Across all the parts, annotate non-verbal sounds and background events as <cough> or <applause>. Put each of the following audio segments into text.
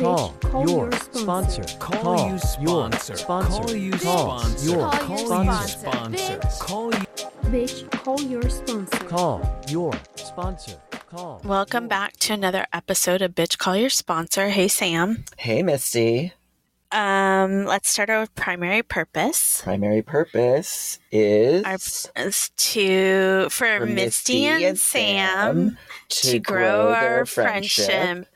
Call call your your sponsor. sponsor. Call, your sponsor. sponsor. Call you Call sponsor. Call you sponsor. sponsor. Call you. Bitch, call your sponsor. Call your sponsor. Call. Welcome back to another episode of Bitch Call Your Sponsor. Hey Sam. Hey, Misty. Um, let's start our primary purpose. Primary purpose is Our is to for, for Misty, and Sam, to, grow, their our friendship,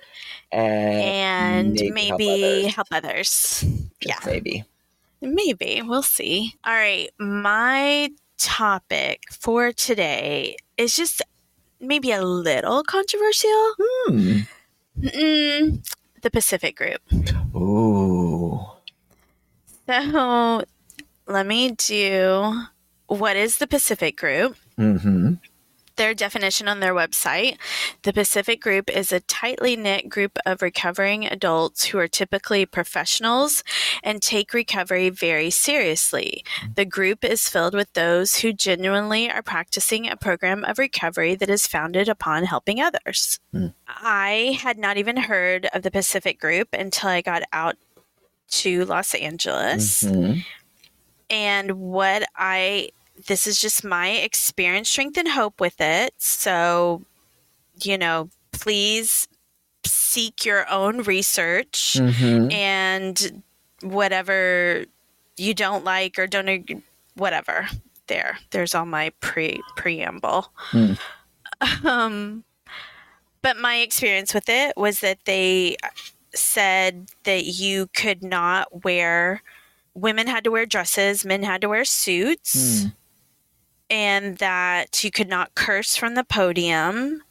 and, and maybe help others. help others. Yeah, maybe. maybe we'll see. All right, my topic for today is just maybe a little controversial. Hmm. Mm, the Pacific Group. Ooh. So let me do what is the Pacific Group? Mm-hmm. Their definition on their website the Pacific Group is a tightly knit group of recovering adults who are typically professionals and take recovery very seriously. The group is filled with those who genuinely are practicing a program of recovery that is founded upon helping others. I had not even heard of the Pacific Group until I got out to Los Angeles Mhm. and what I this is just my experience, strength, and hope with it. So, you know, please seek your own research Mhm. and whatever you don't like or don't ag- whatever. There, there's all my pre preamble. Hmm. <laughs> Um, but my experience with it was that they said that you could not wear women had to wear dresses, men had to wear suits, Hmm. And that you could not curse from the podium,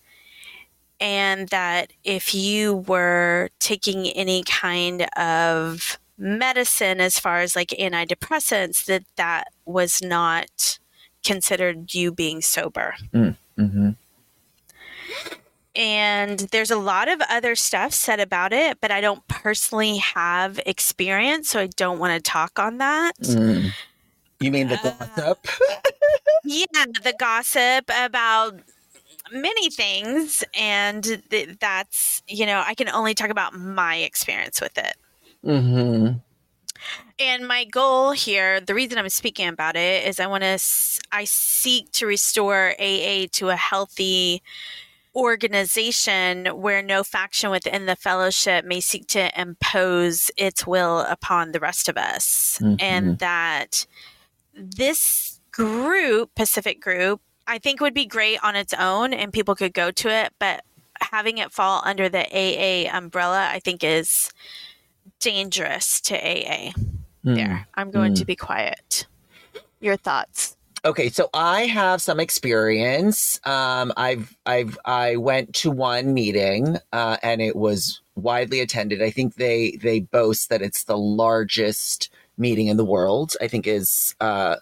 and that if you were taking any kind of medicine as far as like antidepressants that that was not considered you being sober Mhm. and there's a lot of other stuff said about it but i don't personally have experience so i don't want to talk on that Mm. You mean the Uh, gossip? <laughs> yeah the gossip about many things and th- that's you know i can only talk about my experience with it mm-hmm. and my goal here the reason i'm speaking about it is i want to i seek to restore aa to a healthy organization where no faction within the fellowship may seek to impose its will upon the rest of us Mhm. and that this group pacific group i think would be great on its own and people could go to it but having it fall under the aa umbrella i think is dangerous to aa Hmm. there i'm going to be quiet your thoughts Okay, so I have some experience. Um, I've I've I went to one meeting, uh, and it was widely attended. I think they they boast that it's the largest meeting in the world. I think is uh,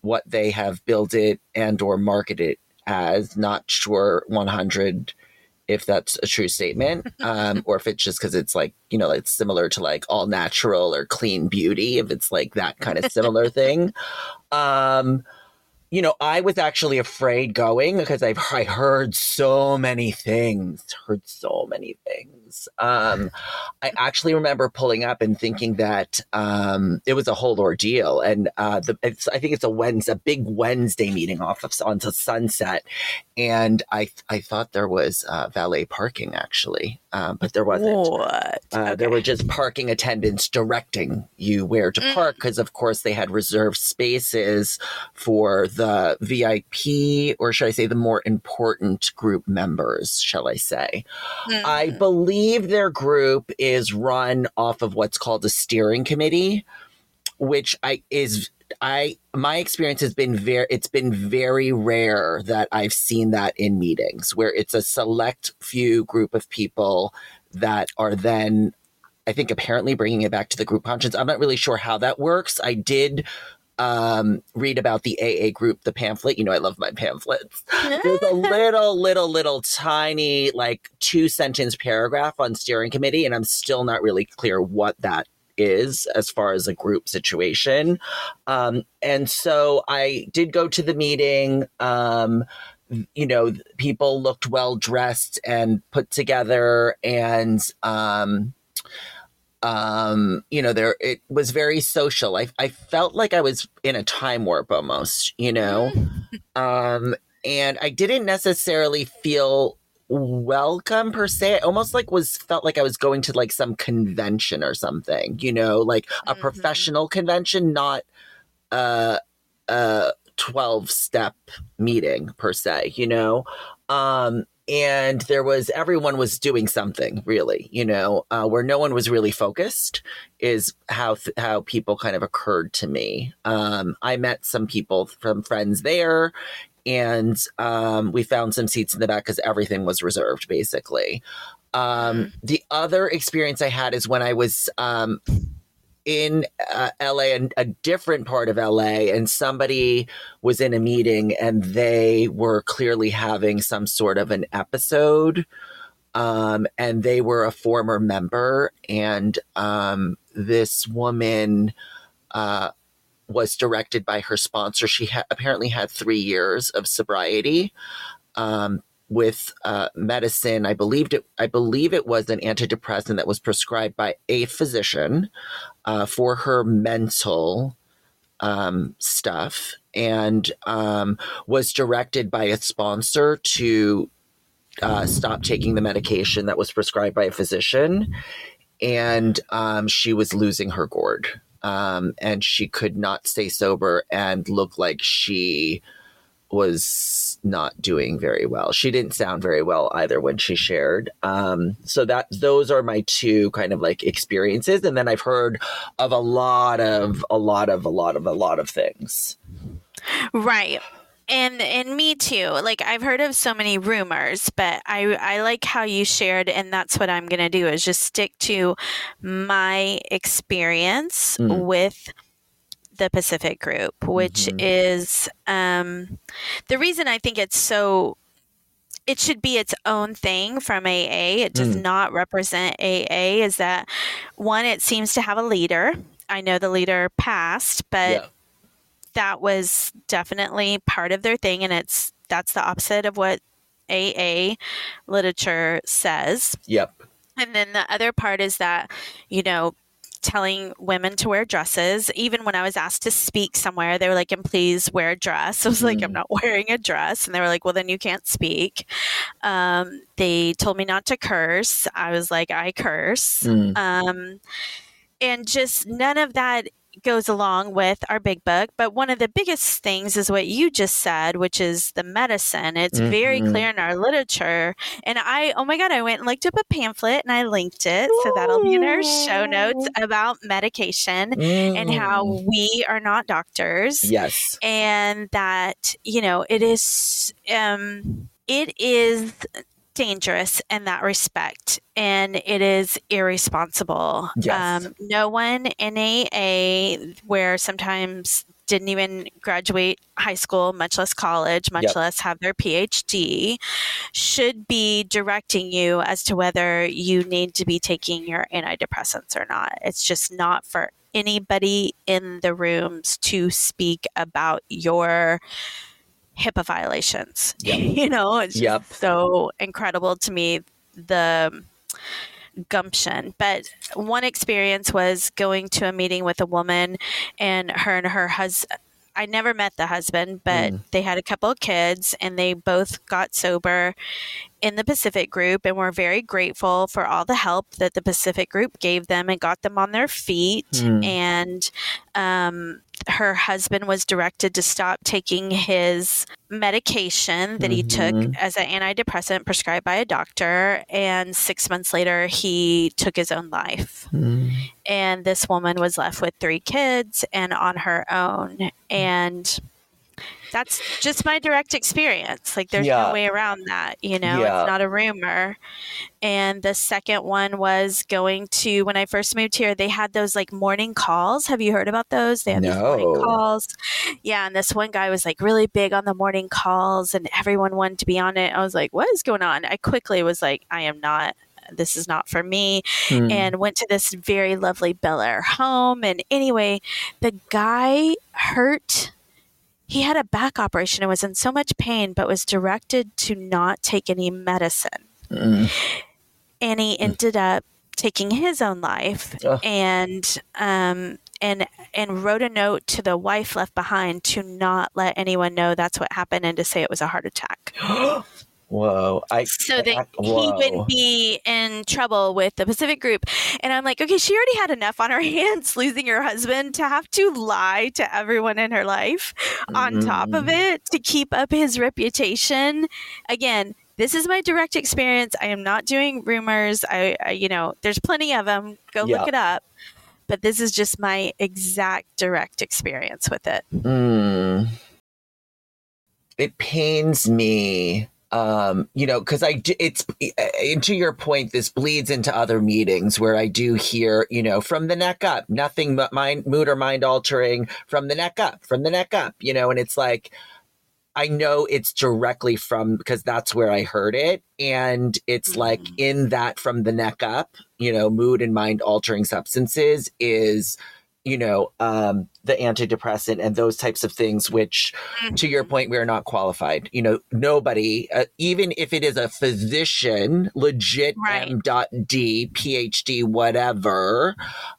what they have built it and or marketed as. Not sure one hundred if that's a true statement, <laughs> um, or if it's just because it's like you know it's similar to like all natural or clean beauty. If it's like that kind of similar <laughs> thing. Um, you know, I was actually afraid going because I've I heard so many things, heard so many things. Um, I actually remember pulling up and thinking that um, it was a whole ordeal, and uh, the it's, I think it's a Wednesday, a big Wednesday meeting off of onto Sunset, and I I thought there was uh, valet parking actually, um, but there wasn't. what? Uh, There were just parking attendants directing you where to park because, of course, they had reserved spaces for the VIP, or should I say, the more important group members, shall I say. I Mm. Believe their group is run off of what's called a steering committee, which I is I my experience has been very it's been very rare that I've seen that in meetings where it's a select few group of people that are then I think apparently bringing it back to the group conscience. I'm not really sure how that works. I did um read about the AA group, the pamphlet. You know, I love my pamphlets. There's a <laughs> little, little, little tiny, like two sentence paragraph on steering committee, and I'm still not really clear what that is as far as a group situation. Um, and so I did go to the meeting. Um, you know, people looked well dressed and put together, and um, um you know there it was very social. I i felt like i was in a time warp almost you know? Um and i didn't necessarily feel welcome per se. I almost like was felt like i was going to like some convention or something you know? Like a Mhm. professional convention not a a 12 step meeting per se you know? Um and there was everyone was doing something really you know uh, where no one was really focused is how th- how people kind of occurred to me. Um i met some people from friends there and um we found some seats in the back because everything was reserved basically. Um the other experience i had is when i was um in uh, LA and a different part of LA and somebody was in a meeting and they were clearly having some sort of an episode um and they were a former member and um this woman uh was directed by her sponsor. She ha- apparently had 3 years of sobriety um with uh, medicine, I believed it. I believe it was an antidepressant that was prescribed by a physician uh, for her mental um, stuff, and um, was directed by a sponsor to uh, stop taking the medication that was prescribed by a physician, and um, she was losing her gourd, um, and she could not stay sober and look like she was not doing very well. She didn't sound very well either when she shared. Um, so that those are my two kind of like experiences, and then I've heard of a lot of a lot of a lot of a lot of things. Right. And and me too. Like I've heard of so many rumors, but I I like how you shared and that's what I'm going to do is just stick to my experience Mm. with the Pacific Group, which Mhm. is um the reason I think it's so it should be its own thing from AA. It does Mm. not represent AA is that one it seems to have a leader. I know the leader passed, but yeah. that was definitely part of their thing and it's that's the opposite of what AA literature says. Yep. And then the other part is that, you know, telling women to wear dresses. Even when I was asked to speak somewhere, they were like, and please wear a dress. <laughs> I was like, I'm Mm. not wearing a dress. And they were like, well, then you can't speak. Um, they told me not to curse. I was like, I curse Mm. um, and just none of that goes along with our big book but one of the biggest things is what you just said which is the medicine it's very Mhm. clear in our literature and i oh my god i went and looked up a pamphlet and i linked it so that'll be in our show notes about medication and how Mm. we are not doctors Yes. and that you know it is um it is dangerous in that respect and it is irresponsible Yes. um no one in aa where sometimes didn't even graduate high school much less college much Yep. less have their phd should be directing you as to whether you need to be taking your antidepressants or not it's just not for anybody in the rooms to speak about your HIPAA violations. Yep. <laughs> you know, it's Yep. so incredible to me the gumption. But one experience was going to a meeting with a woman and her and her husband. I never met the husband, but Mm. they had a couple of kids and they both got sober in the Pacific Group and were very grateful for all the help that the Pacific Group gave them and got them on their feet. Mm. And um, her husband was directed to stop taking his medication that he took Mhm. as an antidepressant prescribed by a doctor. And six months later, he took his own life Mm. And this woman was left with three kids and on her own. And that's just my direct experience. Like there's Yeah. no way around that you know? Yeah. it's not a rumor. And the second one was going to when i first moved here they had those like morning calls. Have you heard about those? They had these morning calls. Yeah and this one guy was like really big on the morning calls and everyone wanted to be on it. I was like what is going on? I quickly was like i am not this is not for me Mm. and went to this very lovely Bel Air home. And anyway, the guy hurt. He had a back operation and was in so much pain, but was directed to not take any medicine. Mm. And he ended up taking his own life Ugh. and um and and wrote a note to the wife left behind to not let anyone know that's what happened and to say it was a heart attack <gasps> <gasps> <gasps> Whoa. I so that I- he wouldn't be in trouble with the Pacific Group. And I'm like, okay, she already had enough on her <laughs> hands losing her husband to have to lie to everyone in her life on top of Mm. it to keep up his reputation. Again, this is my direct experience. I am not doing rumors. I, I you know, there's plenty of them. Go Yeah. look it up. But this is just my exact direct experience with it. Mm. It pains me, um, you know, because I do, it's and to your point, this bleeds into other meetings where I do hear, you know, from the neck up, nothing but mind, mood or mind altering from the neck up, from the neck up, you know, and it's like, I know it's directly from because that's where I heard it. And it's like Mhm. in that from the neck up, you know, mood and mind altering substances is, you know, um, the antidepressant and those types of things, which to your point, we are not qualified. You know, nobody, uh, even if it is a physician, legit Right. M.D, PhD, whatever,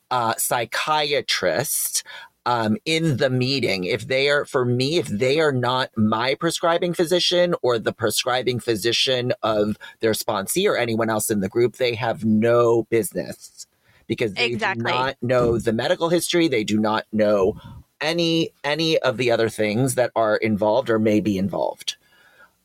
uh, psychiatrist, um, in the meeting, if they are, for me, if they are not my prescribing physician or the prescribing physician of their sponsee or anyone else in the group, they have no business because they Exactly. do not know the medical history. They do not know any any of the other things that are involved or may be involved.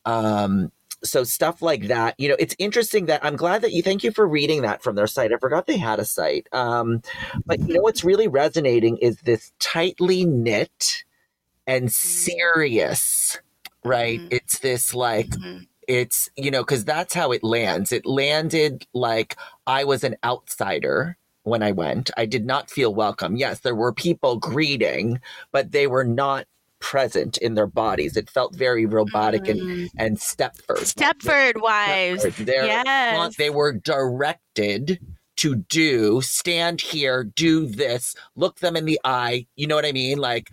Um, so stuff like that, you know, it's interesting that I'm glad that you thank you for reading that from their site. I forgot they had a site. Um, but you know what's really resonating is this tightly knit and serious, right? Mhm. It's this like Mhm. it's you know because that's how it lands it landed like i was an outsider when i went i did not feel welcome yes there were people greeting but they were not present in their bodies it felt very robotic and Mm. and stepford Stepford wives. Stepford. Yes. they were directed to do stand here do this look them in the eye you know what i mean like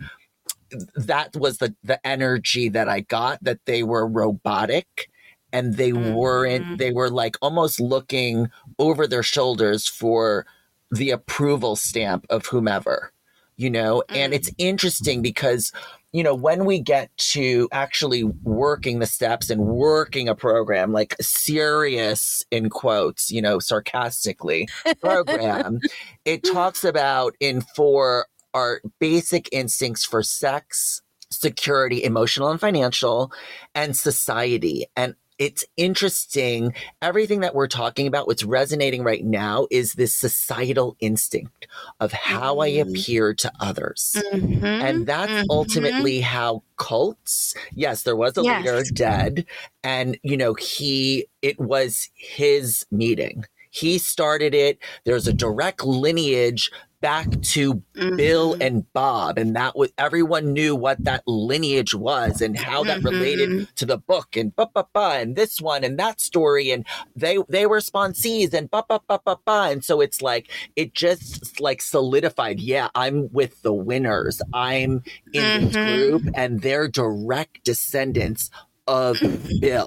that was the the energy that i got that they were robotic and they Mhm. weren't they were like almost looking over their shoulders for the approval stamp of whomever you know and Mm. it's interesting because you know when we get to actually working the steps and working a program like serious in quotes you know sarcastically program <laughs> it talks about in four our basic instincts for sex security emotional and financial and society and it's interesting everything that we're talking about what's resonating right now is this societal instinct of how i Mhm. appear to others Mhm. and that's Mhm. ultimately how cults yes there was a Yes. leader dead and you know he it was his meeting he started it there's a direct lineage back to bill Mhm. and bob and that was everyone knew what that lineage was and how that related Mhm. to the book and ba ba ba and this one and that story and they they were sponsees and ba ba ba ba ba and so it's like it just like solidified yeah i'm with the winners i'm in this Mhm. group and they're direct descendants of bill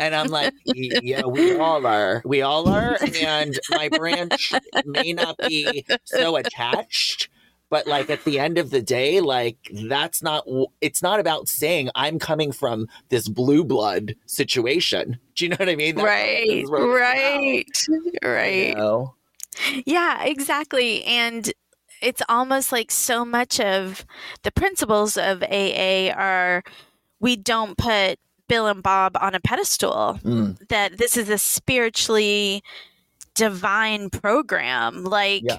and i'm like yeah we all are we all are and my branch may not be so attached but like at the end of the day like that's not it's not about saying i'm coming from this blue blood situation do you know what i mean That's- Right, this is what it's right, about, right. you know? Yeah, exactly. And it's almost like so much of the principles of AA are we don't put Bill and Bob on a pedestal, Mm, that this is a spiritually divine program. Like, Yeah.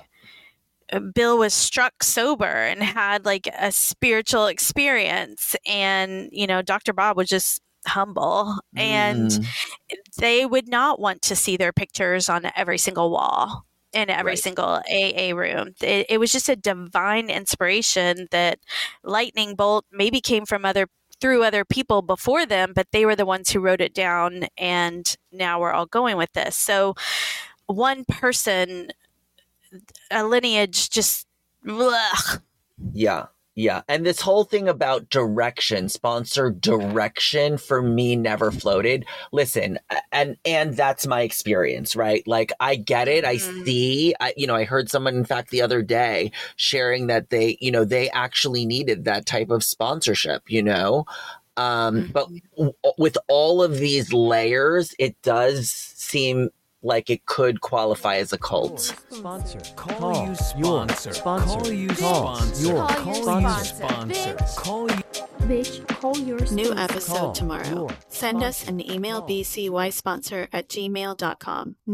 Bill was struck sober and had like a spiritual experience, and you know, Dr. Bob was just humble and mm, they would not want to see their pictures on every single wall in every Right. single AA room. It, it was just a divine inspiration that lightning bolt maybe came from other through other people before them, but they were the ones who wrote it down and now we're all going with this. So one person a lineage just ugh, yeah Yeah. And this whole thing about direction, sponsor direction for me never floated. Listen, and and that's my experience, right? Like I get it. I Mhm. see, I, you know, I heard someone in fact the other day sharing that they, you know, they actually needed that type of sponsorship, you know. Um but w- with all of these layers, it does seem like it could qualify as a cult. Sponsor. Call, you your sponsor. sponsor. Call you Call sponsor. your Call you sponsor. sponsor. Bitch. Call you. Bitch, call your sponsor. New episode Call tomorrow. your Send us an email Call. bcysponsor at gmail.com.